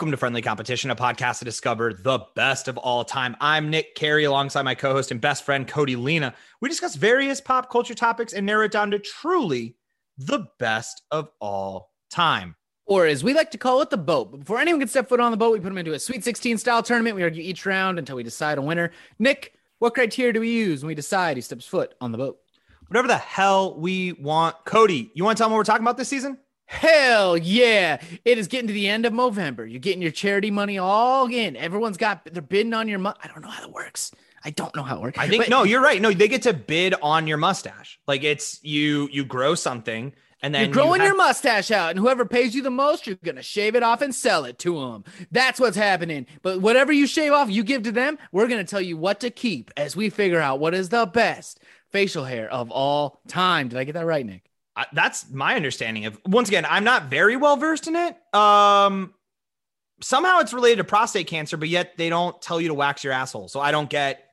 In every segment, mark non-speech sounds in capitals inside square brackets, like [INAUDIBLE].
Welcome to Friendly Competition, a podcast to discover the best of all time. I'm Nick Carey alongside my co host and best friend, Cody Lena. We discuss various pop culture topics and narrow it down to truly the best of all time. Or as we like to call it, the boat. But before anyone can step foot on the boat, we put them into a Sweet 16 style tournament. We argue each round until we decide a winner. Nick, what criteria do we use when we decide who steps foot on the boat? Whatever the hell we want. Cody, you want to tell them what we're talking about this season? Hell yeah. It is getting to the end of November. You're getting your charity money all in. Everyone's got, they're bidding on your money. I don't know how that works. I don't know how it works. I think, But no, you're right. No, they get to bid on your mustache. Like it's you, you grow something and then You're growing you your mustache out, and whoever pays you the most, you're gonna shave it off and sell it to them. That's what's happening. But whatever you shave off, you give to them. We're gonna tell you what to keep as we figure out what is the best facial hair of all time. Did I get that right, Nick? I- that's my understanding of once again i'm not very well versed in it um somehow it's related to prostate cancer but yet they don't tell you to wax your asshole so i don't get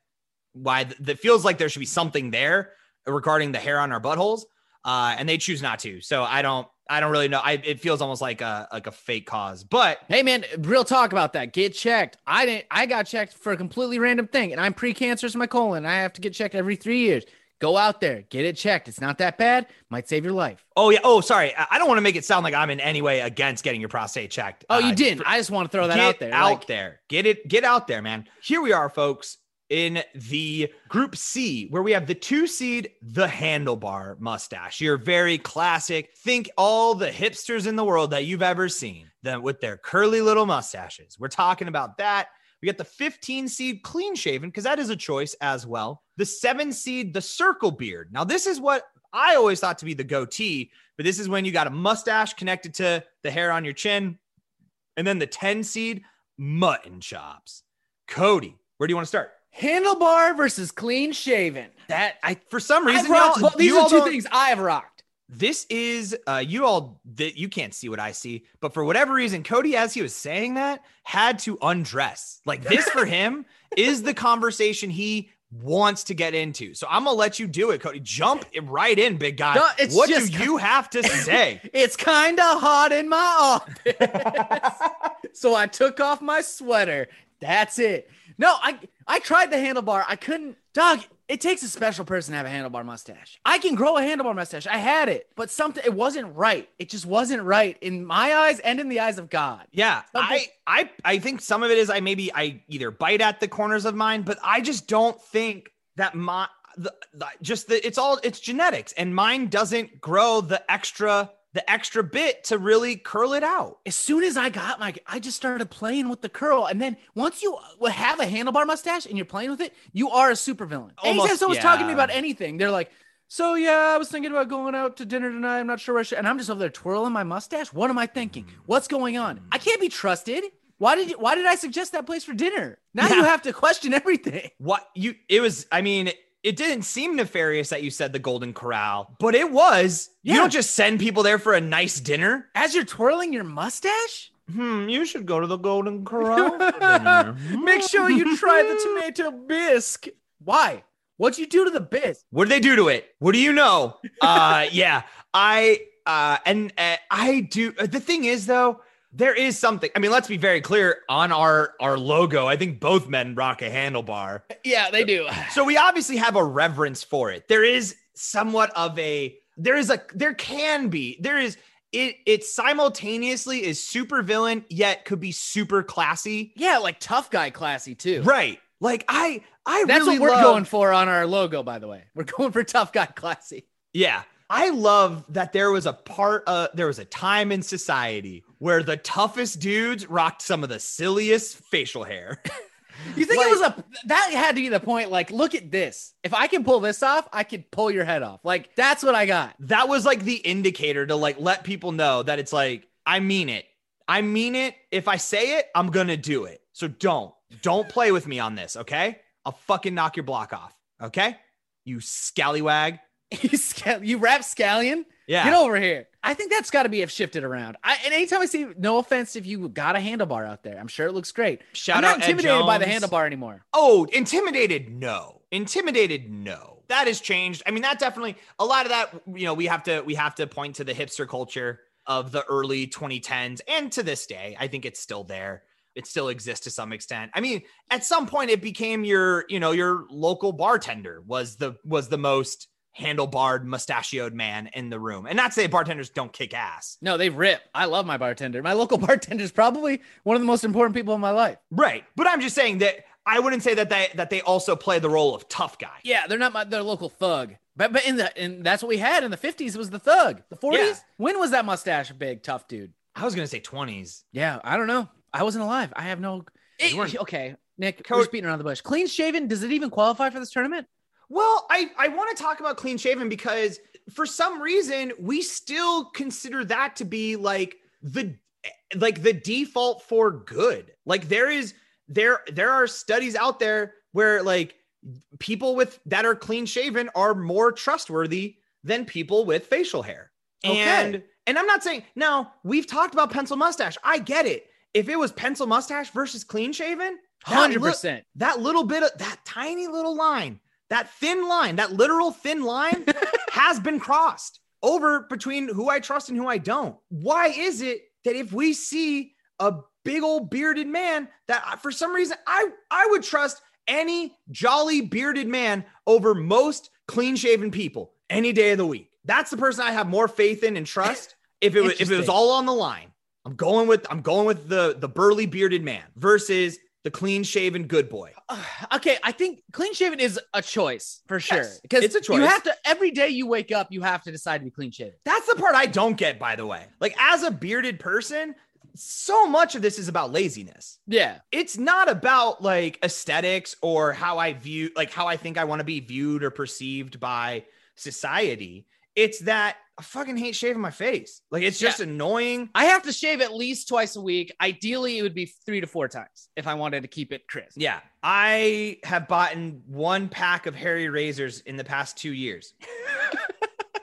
why th- that feels like there should be something there regarding the hair on our buttholes uh and they choose not to so i don't i don't really know I, it feels almost like a like a fake cause but Hey man, real talk about that. Get checked. I didn't. I got checked for a completely random thing, and I'm pre-cancerous in my colon. I have to get checked every three years. Go out there, get it checked. It's not that bad. Might save your life. oh yeah oh sorry i don't want to make it sound like i'm in any way against getting your prostate checked Oh, you Uh, didn't. I just want to throw that out there. Out Like, there. Get it. Get out there, man. Here we are, folks, in the Group C, where we have the two seed, the handlebar mustache. Your very classic. Think all the hipsters in the world that you've ever seen, them with their curly little mustaches. We're talking about that. We got the 15 seed clean shaven because that is a choice as well. The seven seed, the circle beard. Now, this is what I always thought to be the goatee, but this is when you got a mustache connected to the hair on your chin. And then the 10 seed, mutton chops. Cody, where do you want to start? handlebar versus clean shaven. That I for some reason rocked, well, these are two things I have rocked. This is uh you all that you can't see what I see, but for whatever reason, Cody, as he was saying that, had to undress. Like this for [LAUGHS] him is the conversation he wants to get into. So I'm gonna let you do it, Cody. Jump right in, big guy. No, what do you have to [LAUGHS] say? It's kind of hot in my office. [LAUGHS] so I took off my sweater. That's it. No, I I tried the handlebar. I couldn't. Dog, it takes a special person to have a handlebar mustache. I can grow a handlebar mustache. I had it, but something it wasn't right. It just wasn't right in my eyes and in the eyes of God. Yeah, Something- I, I, I think some of it is I maybe I either bite at the corners of mine, but I just don't think that my the, the just the it's all it's genetics, and mine doesn't grow the extra the extra bit to really curl it out. as soon as I got my, I just started playing with the curl. And then once you uh, have a handlebar mustache and you're playing with it, you are a supervillain. Anytime someone's talking to me about anything, they're like, so yeah, I was thinking about going out to dinner tonight. I'm not sure where I should. And I'm just over there twirling my mustache. What am I thinking? Mm. What's going on? Mm. I can't be trusted. Why did you, why did I suggest that place for dinner? Now you have to question everything. What you it was? I mean. It didn't seem nefarious that you said the Golden Corral, but it was. You don't just send people there for a nice dinner. As you're twirling your mustache, Hmm, you should go to the Golden Corral. [LAUGHS] make sure you try the tomato bisque. Why? What'd you do to the bisque? What did they do to it? What do you know? Uh, [LAUGHS] yeah, I uh, and uh, I do. uh, The thing is, though, there is something. I mean, let's be very clear on our our logo. I think both men rock a handlebar, Yeah, they do. so we obviously have a reverence for it. There is somewhat of a there is a there can be there is it it simultaneously is super villain yet could be super classy. Yeah, like tough guy classy too. Right. Like I I That's really what we're love- going for on our logo, by the way. We're [LAUGHS] going for tough guy classy. Yeah. I love that there was a part uh there was a time in society where the toughest dudes rocked some of the silliest facial hair. [LAUGHS] You think it was a that had to be the point? Like, look at this. If I can pull this off, I could pull your head off. Like, that's what I got. that was like the indicator to like let people know that it's like I mean it. I mean it. If I say it, I'm going to do it. So don't don't play with me on this, okay? I'll fucking knock your block off, okay? You scallywag. [LAUGHS] you scal- you rap scallion. Yeah. Get over here. I think that's got to be shifted around. I, and anytime I see, no offense if you got a handlebar out there, I'm sure it looks great. Shout I'm not out intimidated by the handlebar anymore. Oh, intimidated? No. Intimidated? No. That has changed. I mean, that definitely a lot of that. You know, we have to we have to point to the hipster culture. of the early 2010s and to this day. I think it's still there. It still exists to some extent. I mean, at some point it became your, you know, your local bartender was the was the most handlebarred, mustachioed man in the room. And not to say bartenders don't kick ass. No, they rip. I love my bartender. My local [LAUGHS] bartender is probably one of the most important people in my life. Right. But I'm just saying that I wouldn't say that they that they also play the role of tough guy. Yeah, they're not my their local thug. But but in the and that's what we had in the 50s was the thug. The 40s? Yeah. When was that mustache big tough dude? I was gonna say 20s. Yeah, I don't know. I wasn't alive. I have no weren't- okay, Nick, Co- we're just beating around the bush. Clean shaven, does it even qualify for this tournament? Well, I, I want to talk about clean shaven because for some reason we still consider that to be like the like the default for good. Like there is there there are studies out there where like people with that are clean shaven are more trustworthy than people with facial hair. Okay. And and I'm not saying now we've talked about pencil mustache. I get it. If it was pencil mustache versus clean shaven, that li- 100%. that little bit of that tiny little line, that thin line, that literal thin line [LAUGHS] has been crossed over between who I trust and who I don't. Why is it that if we see a big old bearded man that for some reason I I would trust any jolly bearded man over most clean shaven people any day of the week. That's the person I have more faith in and trust [LAUGHS] if it was if it was all on the line. I'm going with I'm going with the the burly bearded man versus the clean shaven good boy. [SIGHS] okay, I think clean shaven is a choice for sure. Yes, Because it's a choice. You have to every day you wake up, you have to decide to be clean shaven. That's the part I don't get, by the way. Like, as a bearded person, so much of this is about laziness. Yeah. It's not about like aesthetics or how I view, like, how I think I want to be viewed or perceived by society. It's that I fucking hate shaving my face. Like, it's just annoying. I have to shave at least twice a week. Ideally, it would be three to four times if I wanted to keep it crisp. Yeah. I have bought one pack of hairy razors in the past two years. [LAUGHS]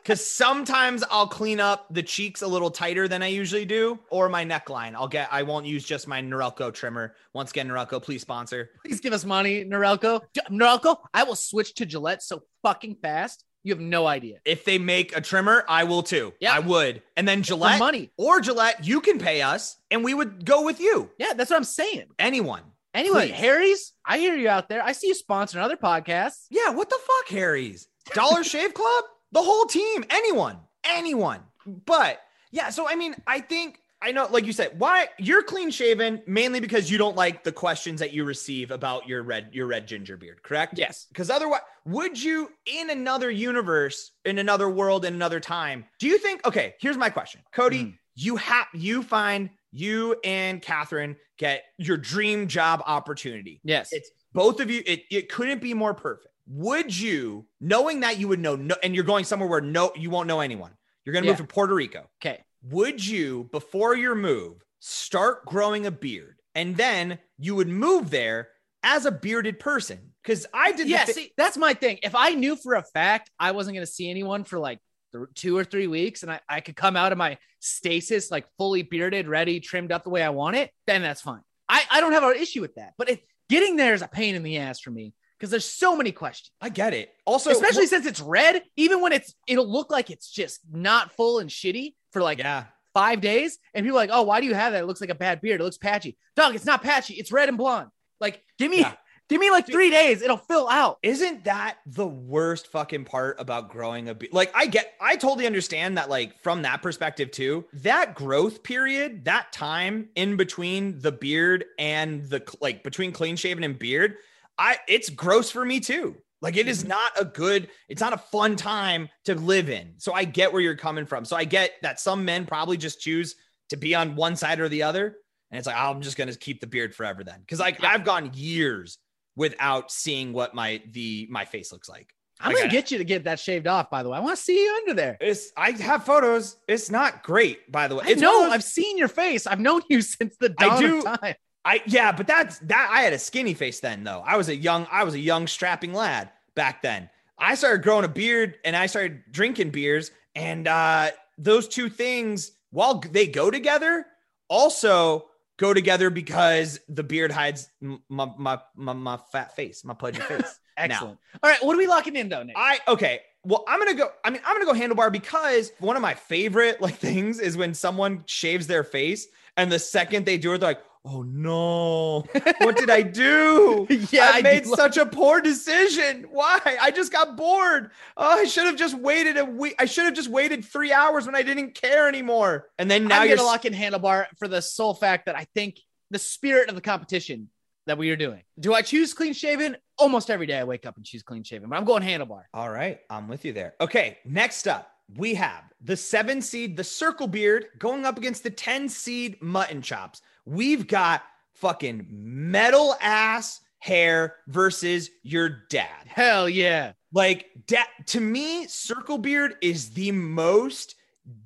Because sometimes I'll clean up the cheeks a little tighter than I usually do, or my neckline. I'll get, I won't use just my Norelco trimmer. Once again, Norelco, please sponsor. Please give us money, Norelco. Norelco, I will switch to Gillette so fucking fast. You have no idea. If they make a trimmer, I will too. Yeah. I would. And then For Gillette money. or Gillette, you can pay us and we would go with you. Yeah, that's what I'm saying. Anyone. Anyway, Please. Harry's, I hear you out there. I see you sponsoring other podcasts. Yeah, what the fuck, Harry's? Dollar [LAUGHS] Shave Club? The whole team, anyone, anyone. But yeah, so I mean, I think I know, like you said, why you're clean shaven mainly because you don't like the questions that you receive about your red, your red ginger beard, correct? Yes. Because otherwise, would you in another universe, in another world, in another time, do you think? Okay, here's my question, Cody. Mm. You have you find you and Catherine get your dream job opportunity. Yes. It's both of you. It, it couldn't be more perfect. Would you, knowing that you would know, no, and you're going somewhere where no, you won't know anyone. You're going to move to Puerto Rico. okay. Would you, before your move, start growing a beard, and then you would move there as a bearded person? Because I did. Yeah, thi- see, that's my thing. If I knew for a fact I wasn't going to see anyone for like th- two or three weeks and I, I could come out of my stasis like fully bearded, ready, trimmed up the way I want it, then that's fine. I, I don't have an issue with that. But if getting there is a pain in the ass for me because there's so many questions, I get it. Also, especially since it's red, even when it's, it'll look like it's just not full and shitty for like yeah, five days. And people are like, oh, why do you have that? It looks like a bad beard. It looks patchy. Dog, it's not patchy. It's red and blonde. Like, give me, Yeah. give me like three days. It'll fill out. Isn't that the worst fucking part about growing a beard? Like, I get, I totally understand that, like, from that perspective, too. That growth period, that time in between the beard and the, like, between clean shaven and beard, I, it's gross for me, too. Like, it is mm-hmm. not a good, it's not a fun time to live in. So I get where you're coming from. So I get that some men probably just choose to be on one side or the other. And it's like, I'm just going to keep the beard forever then. Cause like Yeah. I've gone years without seeing what my the my face looks like. I'm Like, gonna get you to get that shaved off. By the way, I want to see you under there. It's I have photos. It's not great, by the way. It's one know. those- I've seen your face. I've known you [LAUGHS] since the I do- of time. I yeah, but that's that I had a skinny face then though. I was a young I was a young strapping lad back then. I started growing a beard and I started drinking beers and uh those two things while they go together also go together because the beard hides my my my, my fat face, my pudgy [LAUGHS] face. Now, Excellent. All right, what are we locking in though, Nick? I okay. Well, I'm gonna go. I mean, I'm gonna go handlebar because one of my favorite like things is when someone shaves their face, and the second they do it, they're like, "Oh no, [LAUGHS] what did I do? Yeah, I I made do love- such a poor decision. Why? I just got bored. Oh, I should have just waited a week. I should have just waited three hours when I didn't care anymore. And then now I'm you're gonna lock in handlebar for the sole fact that I think the spirit of the competition that we are doing. Do I choose clean shaven? Almost every day I wake up and choose clean shaven, but I'm going handlebar. All right, I'm with you there. Okay, next up, we have the seven seed, the circle beard, going up against the 10 seed mutton chops. We've got fucking metal ass hair versus your dad. Hell yeah. Like, dad, to me, circle beard is the most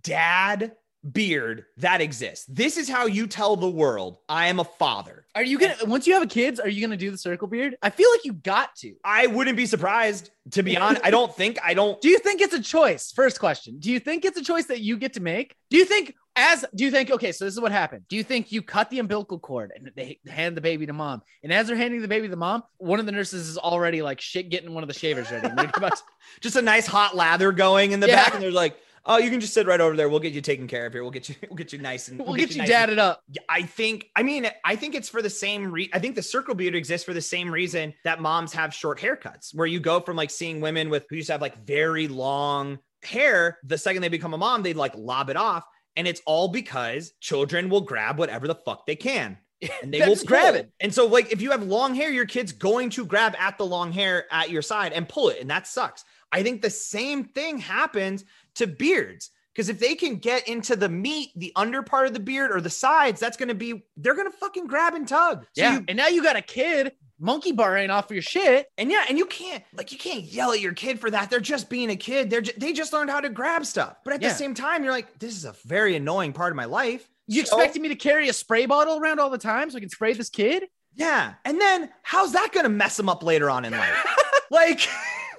dad beard that exists. This is how you tell the world I am a father. Are you gonna once you have a kids, are you gonna do the circle beard? I feel like you got to. I wouldn't be surprised, to be honest. I don't think, I don't. [LAUGHS] Do you think it's a choice? First question. Do you think it's a choice that you get to make? Do you think as do you think okay, so this is what happened. Do you think you cut the umbilical cord and they hand the baby to mom? And as they're handing the baby to mom, one of the nurses is already like shit getting one of the shavers ready. [LAUGHS] Just a nice hot lather going in the Yeah. back, and they're like, "Oh, you can just sit right over there. We'll get you taken care of here. We'll get you. We'll get you nice and we'll get you nice dadded up. and-" Yeah, I think. I mean, I think it's for the same. Re- I think the circle beard exists for the same reason that moms have short haircuts, where you go from like seeing women with who used to have like very long hair. The second they become a mom, they like lob it off, and it's all because children will grab whatever the fuck they can. [LAUGHS] and they will grab cool. it. And so, like, if you have long hair, your kid's going to grab at the long hair at your side and pull it, and that sucks. I think the same thing happens to beards because if they can get into the meat, the under part of the beard or the sides, that's going to be they're going to fucking grab and tug. So yeah. you- and now you got a kid, monkey bar ain't off your shit. and yeah, and you can't like you can't yell at your kid for that. They're just being a kid. They're ju- they just learned how to grab stuff. But at Yeah. the same time, you're like, this is a very annoying part of my life. You So- expecting me to carry a spray bottle around all the time so I can spray this kid? Yeah. And then how's that going to mess him up later on in life? [LAUGHS] like.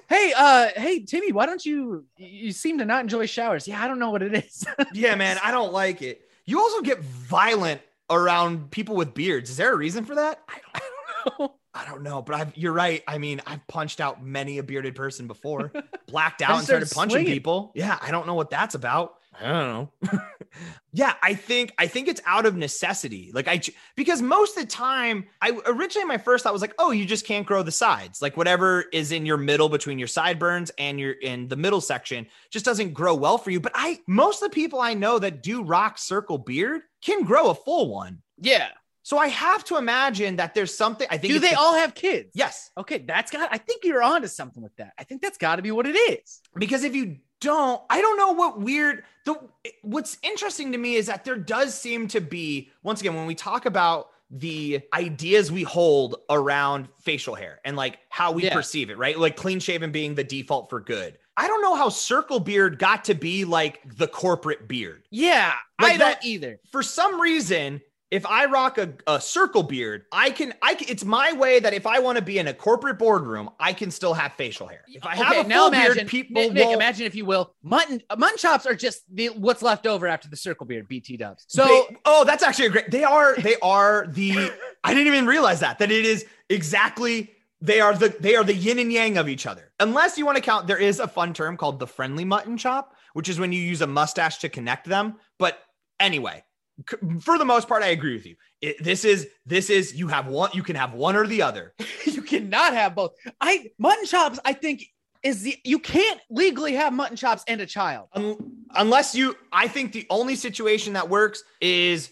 Hey, uh, hey, Timmy, why don't you? You seem to not enjoy showers. Yeah, I don't know what it is. [LAUGHS] Yeah, man, I don't like it. You also get violent around people with beards. Is there a reason for that? I don't, I don't know, but I've, you're right. I mean, I've punched out many a bearded person before, [LAUGHS] blacked out and started started punching swinging. people. Yeah, I don't know what that's about. I don't know. [LAUGHS] yeah, I think I think it's out of necessity. Like I because most of the time, I originally my first thought was like, oh, you just can't grow the sides. Like whatever is in your middle between your sideburns and your in the middle section just doesn't grow well for you. But I most of the people I know that do rock circle beard can grow a full one. yeah. So I have to imagine that there's something. I think Do they the- all have kids? Yes, Okay, that's got. I think you're onto something with that. I think that's got to be what it is. because if you don't, I don't know what weird. The what's interesting to me is that there does seem to be once again when we talk about the ideas we hold around facial hair and like how we Yeah. perceive it, right? Like clean shaven being the default for good. I don't know how circle beard got to be like the corporate beard. Yeah, Like I that- don't either. for some reason if i rock a, a circle beard i can i can, it's my way that if i want to be in a corporate boardroom i can still have facial hair if i have okay, a now full beard people Nick, imagine if you will, mutton mutton chops are just the what's left over after the circle beard. BT dubs. So they- oh that's actually a great they are they are the [LAUGHS] i didn't even realize that that it is exactly they are the they are the yin and yang of each other unless you want to count there is a fun term called the friendly mutton chop which is when you use a mustache to connect them but anyway for the most part i agree with you it, this is this is you have one you can have one or the other [LAUGHS] you cannot have both. I mutton chops. I think is the you can't legally have mutton chops and a child. Un- unless you i think the only situation that works is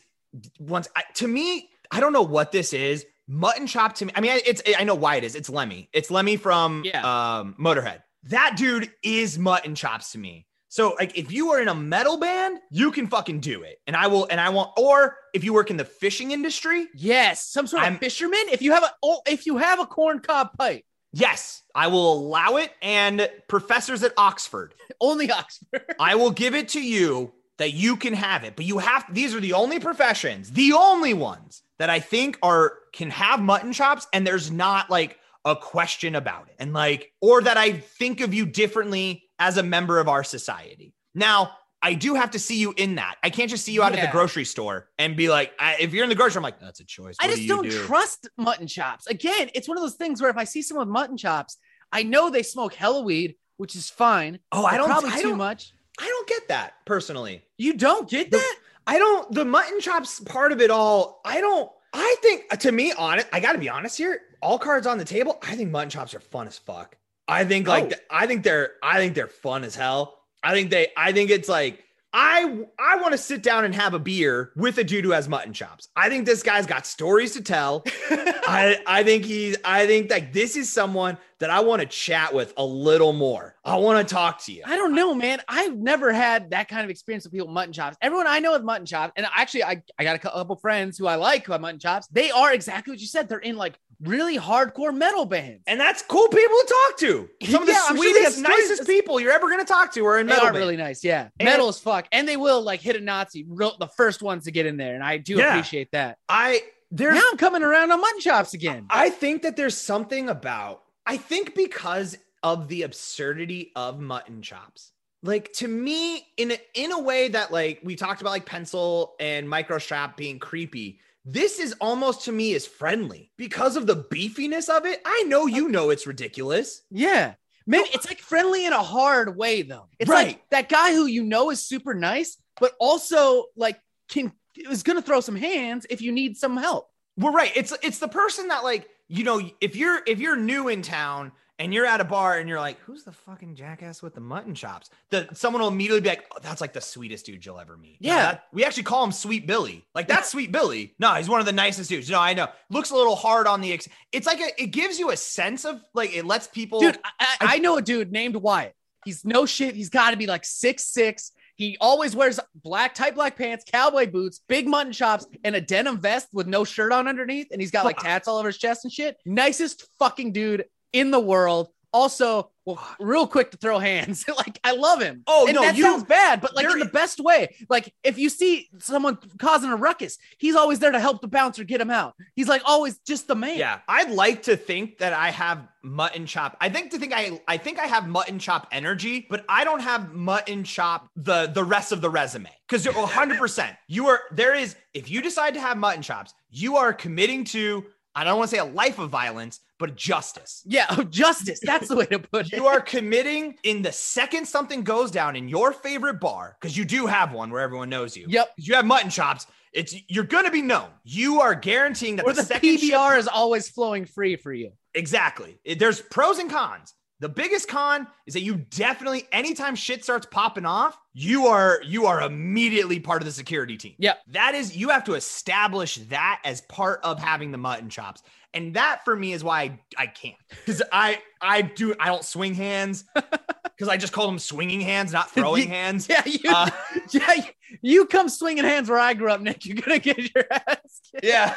once I, to me i don't know what this is mutton chop to me i mean it's i know why it is it's lemmy it's lemmy from Yeah. um motorhead that dude is mutton chops to me so like if you are in a metal band you can fucking do it and i will and i want or if you work in the fishing industry Yes, some sort of I'm- fisherman. If you have a oh, if you have a corn cob pipe, yes i will allow it and professors at oxford only Oxford. [LAUGHS] I will give it to you that you can have it, but you have these are the only professions, the only ones that I think are can have mutton chops and there's not like a question about it. And like or that I think of you differently as a member of our society. Now, I do have to see you in that. I can't just see you out at the grocery store and be like, I, if you're in the grocery, I'm like, that's a choice. I just do don't do? trust mutton chops. Again, it's one of those things where if I see someone with mutton chops, I know they smoke hella weed. which is fine. Oh, I don't. probably I too don't, much. I don't get that personally. You don't get The- that? I don't. The mutton chops part of it all. I don't. I think to me, honest. I got to be honest here. All cards on the table. I think mutton chops are fun as fuck. I think like Oh. I think they're I think they're fun as hell. I think they I think it's like I I want to sit down and have a beer with a dude who has mutton chops. I think this guy's got stories to tell. [LAUGHS] I I think he's I think like this is someone that I want to chat with a little more. I want to talk to you. I don't know, man. I've never had that kind of experience with people with mutton chops. Everyone I know with mutton chops, and actually, I, I got a couple friends who I like who have mutton chops. They are exactly what you said. They're in like really hardcore metal bands. And that's cool people to talk to. [LAUGHS] Some of the Yeah, sure sweetest, stories. nicest people you're ever going to talk to are in They metal are band. really nice, yeah. And- metal as fuck, and they will like hit a Nazi, real, the first ones to get in there, and I do Yeah. appreciate that. I there's Now I'm coming around on mutton chops again. I think that there's something about I think because of the absurdity of mutton chops. Like to me, in a, in a way that like we talked about like pencil and micro strap being creepy. This is almost to me is friendly because of the beefiness of it. I know you know it's ridiculous. Yeah. Maybe it's like friendly in a hard way though. It's Right. like that guy who you know is super nice, but also like can is gonna throw some hands if you need some help. We're right. It's it's the person that like you know if you're if you're new in town and you're at a bar and you're like, who's the fucking jackass with the mutton chops? That someone will immediately be like, oh, that's like the sweetest dude you'll ever meet. No, Yeah. that- we actually call him Sweet Billy. Like that's Sweet Billy. No, he's one of the nicest dudes. No, I know. Looks a little hard on the. Ex- it's like a, it gives you a sense of like it lets people. Dude, I, I, I know a dude named Wyatt. He's no shit. He's got to be like six six. He always wears black tight black pants, cowboy boots, big mutton chops, and a denim vest with no shirt on underneath. And he's got like tats all over his chest and shit. Nicest fucking dude in the world. Also, well, real quick to throw hands. [LAUGHS] like I love him. Oh, and no, that you- sounds bad, but like in the best way. Like if you see someone causing a ruckus, he's always there to help the bouncer get him out. He's like always just the man. Yeah, I'd like to think that I have mutton chop. I think to think I I think I have mutton chop energy, but I don't have mutton chop the the rest of the resume. Because 100 percent you are there is if you decide to have mutton chops, you are committing to I don't want to say a life of violence, but justice. Yeah, [LAUGHS] justice. That's the way to put it. You are committing in the second something goes down in your favorite bar, because you do have one where everyone knows you. Yep. You have mutton chops. It's you're gonna be known. You are guaranteeing that Or the, the PBR is always flowing free for you. Exactly. There's pros and cons. The biggest con is that you definitely anytime shit starts popping off, you are you are immediately part of the security team. Yeah. That is you have to establish that as part of having the mutton chops. And that for me is why I, I can't. Cuz I I do I don't swing hands [LAUGHS] cuz I just call them swinging hands, not throwing hands. [LAUGHS] Yeah, you, Uh, [LAUGHS] yeah, you- you come swinging hands where I grew up, Nick. You're gonna get your ass. kicked. Yeah.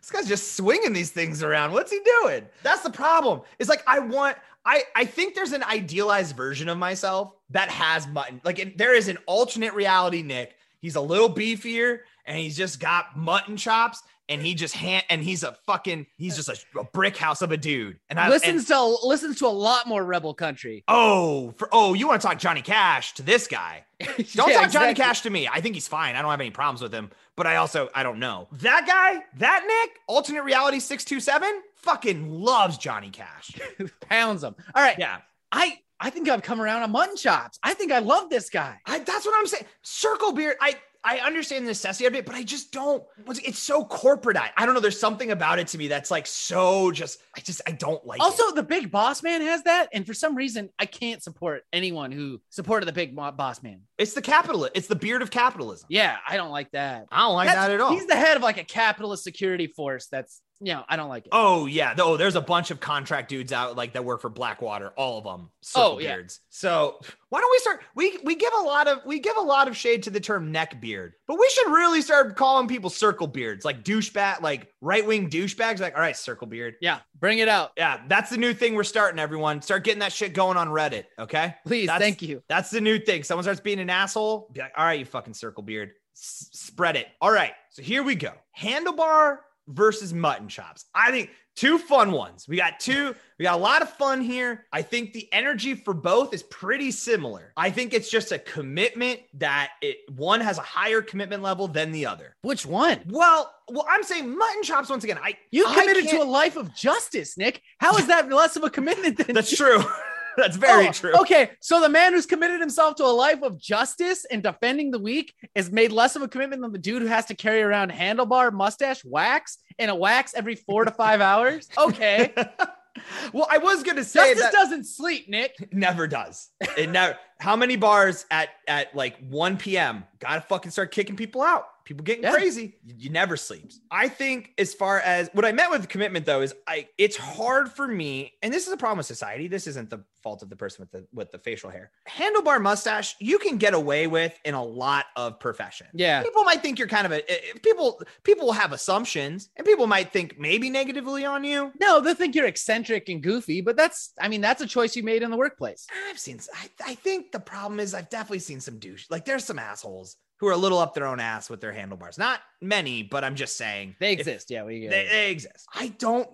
this guy's just swinging these things around. What's he doing? That's the problem. It's like I want I I think there's an idealized version of myself that has mutton. Like it- there is an alternate reality Nick. He's a little beefier and he's just got mutton chops and he just hand and he's a fucking he's just a, a brick house of a dude. And I listens and- to listens to a lot more Rebel Country. Oh, for oh, you want to talk Johnny Cash to this guy. [LAUGHS] Don't Yeah, talk Johnny. Cash to me. I think he's fine. I don't have any problems with him, but I also I don't know. That guy, that Nick, alternate reality 627, fucking loves Johnny Cash. [LAUGHS] Pounds them. All right, Yeah. I I think I've come around on mutton chops. I think I love this guy. I, that's what I'm saying. Circle beard. I I understand the necessity of it, but I just don't. It's so corporate. I, I don't know. There's something about it to me that's like so just. I just I don't like. it. Also, the big boss man has that, and for some reason, I can't support anyone who supported the big boss man. It's the capital. It's the beard of capitalism. Yeah, I don't like that. I don't like That's- that at all. He's the head of like a capitalist security force. That's you know, I don't like it. Oh yeah, oh there's a bunch of contract dudes out like that work for Blackwater, all of them. Circle Oh, yeah. beards. So why don't we start? We we give a lot of we give a lot of shade to the term neck beard, but we should really start calling people circle beards, like douchebag, like right wing douchebags. Like all right, circle beard. Yeah, bring it out, Yeah, that's the new thing we're starting. Everyone, start getting that shit going on Reddit. Okay, please. That's- Thank you. that's the new thing. Someone starts being an asshole, be like, all right, you fucking circle beard. S- spread it. All right. So here we go. Handlebar versus mutton chops. I think two fun ones. We got two, we got a lot of fun here. I think the energy for both is pretty similar. I think it's just a commitment that it one has a higher commitment level than the other. Which one? Well, well, I'm saying mutton chops once again. I You I committed to a life of justice, Nick. How is that less of a commitment than That's true. [LAUGHS] [LAUGHS] That's very Oh, true. Okay, so the man who's committed himself to a life of justice and defending the weak is made less of a commitment than the dude who has to carry around handlebar, mustache, wax, and a wax every four to five hours. [LAUGHS] Okay, [LAUGHS] well, I was gonna say justice that doesn't sleep, Nick. never does. It never. How many bars at at like 1 p.m. gotta fucking start kicking people out? People getting Yeah. crazy. You, you never sleeps. I think as far as what I meant with commitment though is I it's hard for me, and this is a problem with society. This isn't the fault of the person with the with the facial hair. Handlebar mustache, you can get away with in a lot of professions. Yeah, people might think you're kind of a eh, people people will have assumptions and people might think maybe negatively on you no, they think you're eccentric and goofy, but that's, I mean, that's a choice you made in the workplace. i've seen I, I think the problem is i've definitely seen some douche like there's some assholes who are a little up their own ass with their handlebars not many but i'm just saying They if exist. yeah, we. they, they exist i don't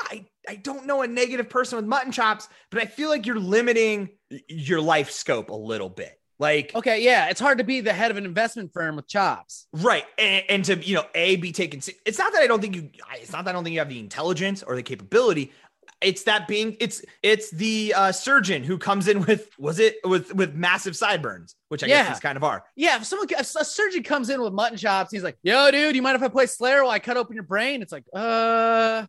I, I don't know a negative person with mutton chops, but I feel like you're limiting your life scope a little bit. Like, Okay, yeah, it's hard to be the head of an investment firm with chops. Right. And, and to, you know, A, be taken. It's not that I don't think you, I- it's not that I don't think you have the intelligence or the capability. It's that being, it's, it's the uh, surgeon who comes in with, was it with, with massive sideburns, which I Yeah. guess these kind of are. Yeah, if someone, if a surgeon comes in with mutton chops, he's like, "Yo, dude, you mind if I play Slayer while I cut open your brain?" It's like, uh,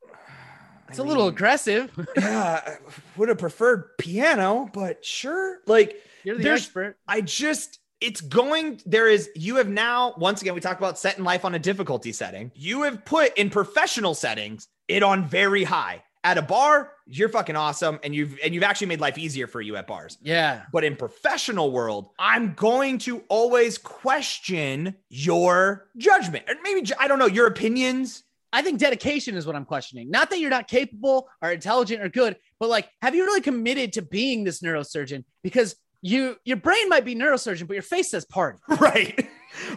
it's I a little aggressive. [LAUGHS] yeah, I would have preferred piano, but sure. Like, You're the expert. I just, it's going, there is, you have now, once again, we talked about setting life on a difficulty setting. You have put in professional settings it on very high. At a bar, you're fucking awesome. And you've, and you've actually made life easier for you at bars. Yeah, But in professional world, I'm going to always question your judgment. Or maybe, I don't know, your opinions. I think dedication is what I'm questioning. Not that you're not capable or intelligent or good, but like, have you really committed to being this neurosurgeon? Because you, your brain might be neurosurgeon, but your face says party. [LAUGHS] Right.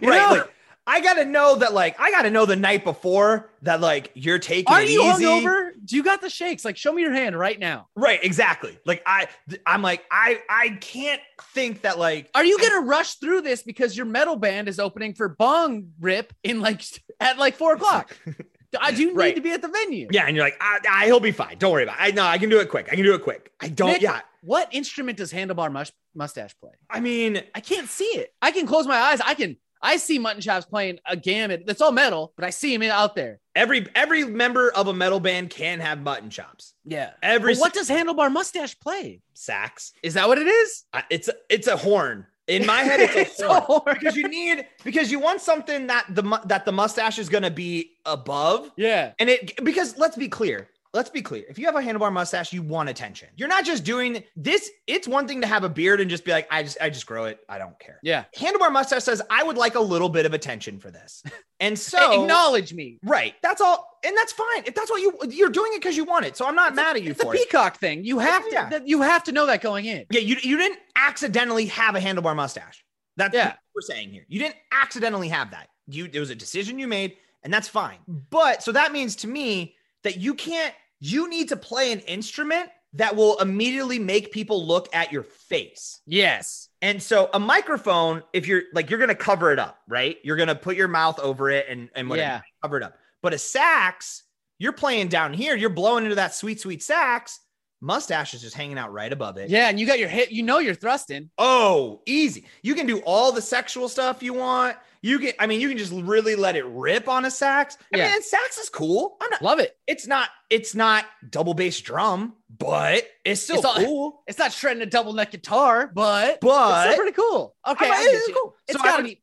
Right. know? Like, I gotta know that, like, I gotta know the night before that, like, you're taking Are you easy. hungover? Do you got the shakes? Like, show me your hand right now. Right, exactly. Like I, I'm like I, I can't think that like Are you gonna rush through this because your metal band is opening for Bong Rip in like [LAUGHS] at like four o'clock? [LAUGHS] I do need Right. to be at the venue. yeah, and you're like, I, I, he'll be fine. Don't worry about. it. I know I can do it quick. I can do it quick. I don't. Nick- yeah, What instrument does Handlebar mus- Mustache play? I mean, I can't see it. I can close my eyes. I can. I see Mutton Chops playing a gamut. That's all metal, but I see him out there. every every member of a metal band can have mutton chops. Yeah. Every But what does Handlebar Mustache play? sax? Is that what it is? I- It's a, it's a horn. In my head, it's a [LAUGHS] It's a horn. horn. because you need because you want something that the that the mustache is gonna be above Yeah. And it because let's be clear. Let's be clear. If you have a handlebar mustache, you want attention. You're not just doing this. It's one thing to have a beard and just be like, I just I just grow it. I don't care. Yeah. Handlebar mustache says, I would like a little bit of attention for this. And [LAUGHS] so Acknowledge me. right. That's all. And that's fine. If that's what you you're doing it because you want it. So I'm not mad at you It's a for it. peacock thing. You have to. Yeah. that- You have to know that going in. Yeah, you you didn't accidentally have a handlebar mustache. That's Yeah. what we're saying here. You didn't accidentally have that. You it was a decision you made, and that's fine. Hmm. But so that means to me that you can't, you need to play an instrument that will immediately make people look at your face. Yes. And so a microphone, if you're like you're gonna cover it up, right? You're gonna put your mouth over it and, and whatever, Yeah. cover it up. But a sax, you're playing down here, you're blowing into that sweet, sweet sax. Mustache is just hanging out right above it. Yeah, and you got your hit. You know you're thrusting. Oh, easy. You can do all the sexual stuff you want. You can, I mean, you can just really let it rip on a sax. I Yeah. mean, and sax is cool. I'm not, Love it. it's not, it's not double bass drum, but it's still It's all- cool. [LAUGHS] It's not shredding a double neck guitar, but But it's still pretty cool. Okay, I I mean, it's you. cool. It's So gotta would- be.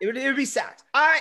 it would, it would be sax. I,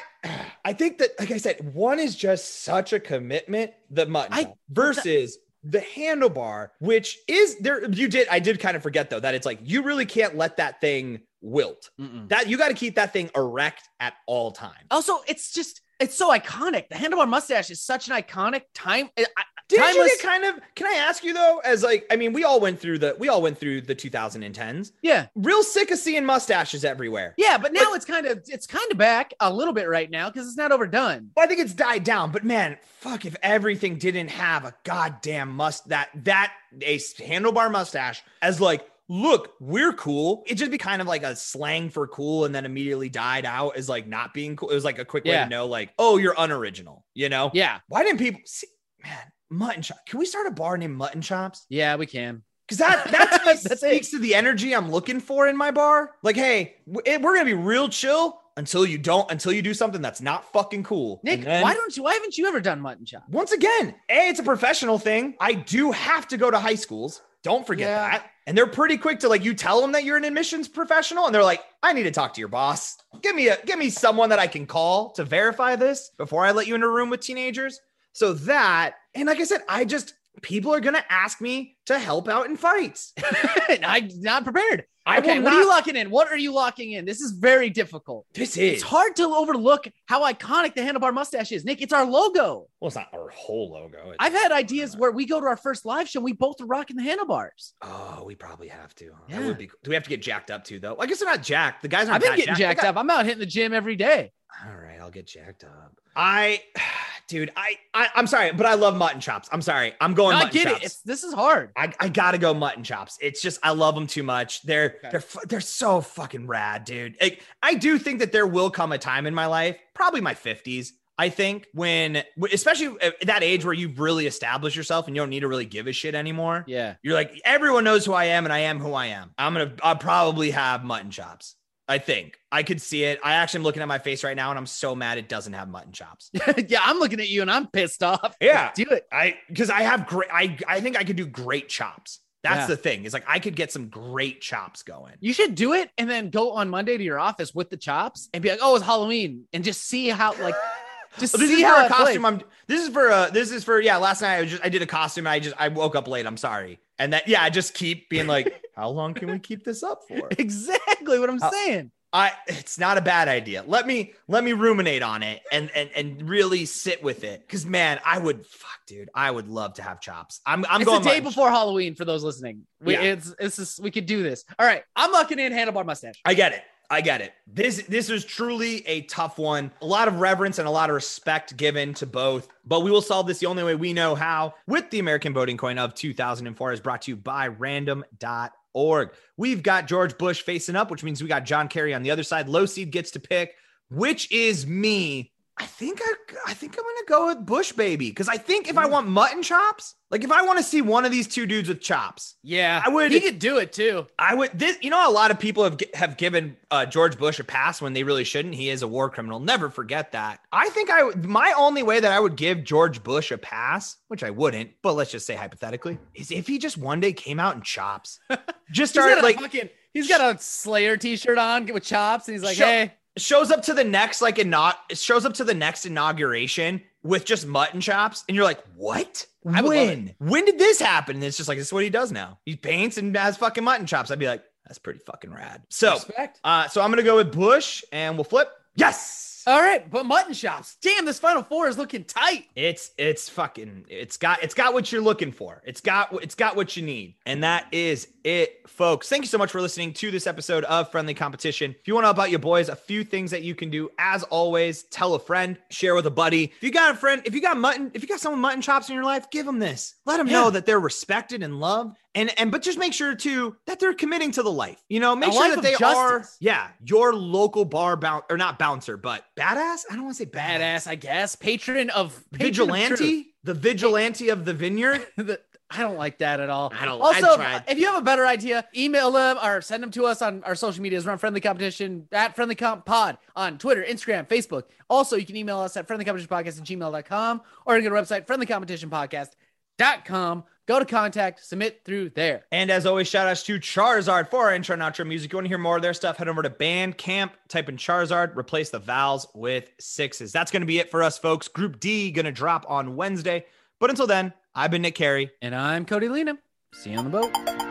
I think that, like I said, one is just such a commitment, the mutton I- versus the handlebar, which is there. You did, I did kind of forget though, that it's like, you really can't let that thing wilt. Mm-mm. That you got to keep that thing erect at all times. Also, it's just it's so iconic. The handlebar mustache is such an iconic time. Eh, I, I- Did you get kind of? Can I ask you though? As like, I mean, we all went through the we all went through the 2010s. yeah, Real sick of seeing mustaches everywhere. yeah, but now it's kind of it's kind of back a little bit right now because it's not overdone. I think it's died down, but man, fuck if everything didn't have a goddamn must that that a handlebar mustache as like, look, we're cool. It just be kind of like a slang for cool, and then immediately died out as like not being cool. It was like a quick way to know, like, oh, you're unoriginal. You know? Yeah, Why didn't people see? Man, mutton chop. Can we start a bar named Mutton Chops? yeah, we can. Because that that [LAUGHS] that it. speaks to the energy I'm looking for in my bar. Like, hey, we're gonna be real chill until you don't until you do something that's not fucking cool. Nick, then- why don't you? Why haven't you ever done mutton chop? Once again, A, it's a professional thing. I do have to go to high schools. Don't forget Yeah. that. And they're pretty quick to like you tell them that you're an admissions professional and they're like, I need to talk to your boss. Give me a give me someone that I can call to verify this before I let you in a room with teenagers. So that, and like I said, I just people are gonna ask me to help out in fights. [LAUGHS] I'm not prepared. I okay, what are you locking in? What are you locking in? This is very difficult. This is It's hard to overlook how iconic the handlebar mustache is. Nick, it's our logo. well, it's not our whole logo. It's- I've had ideas where we go to our first live show, and we both are rocking the handlebars. Oh, we probably have to. Yeah. That would be. Do we have to get jacked up too, though? I guess they're not jacked. The guys aren't I've been getting jacked. jacked got- up. I'm out hitting the gym every day. All right, I'll get jacked up. I, [SIGHS] dude, I, I, I'm sorry, but I love mutton chops. I'm sorry, I'm going. No, I get chops. it. It's, this is hard. I, I gotta go mutton chops. It's just I love them too much. They're Okay. they're they're so fucking rad, dude. Like, I do think that there will come a time in my life, probably my 50s. I think when, especially at that age where you've really established yourself and you don't need to really give a shit anymore. Yeah. You're like everyone knows who I am and I am who I am. I'm gonna I'll probably have mutton chops. I think I could see it. I actually am looking at my face right now and I'm so mad it doesn't have mutton chops. [LAUGHS] yeah, I'm looking at you and I'm pissed off. Yeah. Do it. I because I have great I I think I could do great chops. That's Yeah. the thing. Is like I could get some great chops going. You should do it and then go on Monday to your office with the chops and be like, oh, it's Halloween. And just see how, like, [LAUGHS] just Oh, this see is how for a costume. I'm this is for uh this is for yeah, last night I was just I did a costume and I just I woke up late. I'm sorry. And that yeah, I just keep being like, how long can we keep this up for? [LAUGHS] Exactly what I'm Uh, saying. I it's not a bad idea. Let me let me ruminate on it and and and really sit with it. Cause man, I would fuck, dude. I would love to have chops. I'm I'm it's going the day before Halloween for those listening. We, Yeah. It's it's just, we could do this. All right, I'm locking in handlebar mustache. I get it. I get it. This this is truly a tough one. A lot of reverence and a lot of respect given to both. But we will solve this the only way we know how with the American voting coin of 2004 is brought to you by random.org. We've got George Bush facing up, which means we got John Kerry on the other side. Low seed gets to pick, which is me. I think I I think I'm gonna go with Bush baby. Cause I think if I want mutton chops, like if I want to see one of these two dudes with chops, Yeah, I would- He could do it too. I would this you know a lot of people have have given uh, George Bush a pass when they really shouldn't. He is a war criminal. Never forget that. I think I my only way that I would give George Bush a pass, which I wouldn't, but let's just say hypothetically, is if he just one day came out in chops. [LAUGHS] Just started like fucking, he's got a Slayer T-shirt on with chops, and he's like, Show- "Hey, shows up to the next like it not shows up to the next inauguration with just mutton chops and you're like what? I when? When did this happen? And it's just like this is what he does now. He paints and has fucking mutton chops. I'd be like that's pretty fucking rad. So respect." uh so i'm gonna go with bush and we'll flip. Yes All right, but mutton chops. Damn, this final four is looking tight. it's it's fucking it's got it's got what you're looking for it's got it's got what you need and that is it folks thank you so much for listening to this episode of friendly competition if you want to help out your boys a few things that you can do as always tell a friend share with a buddy if you got a friend if you got mutton if you got someone mutton chops in your life give them this let them Yeah. know that they're respected and loved and and but just make sure too that they're committing to the life you know make A sure that of they are yeah your local bar bounce or not bouncer but badass i don't want to say badass Badass, I guess. Patron of patron of vigilante the vigilante of the vineyard [LAUGHS] The- I don't like that at all. I don't- Also, if you have a better idea, email them or send them to us on our social medias. Run Friendly Competition at Friendly Comp Pod on Twitter, Instagram, Facebook. Also, you can email us at friendlycompetitionpodcast at gmail.com or you can go to our website, friendlycompetitionpodcast.com. Go to contact, submit through there. And as always, shout outs to Charizard for our intro and outro music. You want to hear more of their stuff? Head over to Bandcamp, type in Charizard, replace the vowels with sixes. That's going to be it for us, folks. Group D going to drop on Wednesday. But until then, I've been Nick Carey. And I'm Cody Lena. See you on the boat.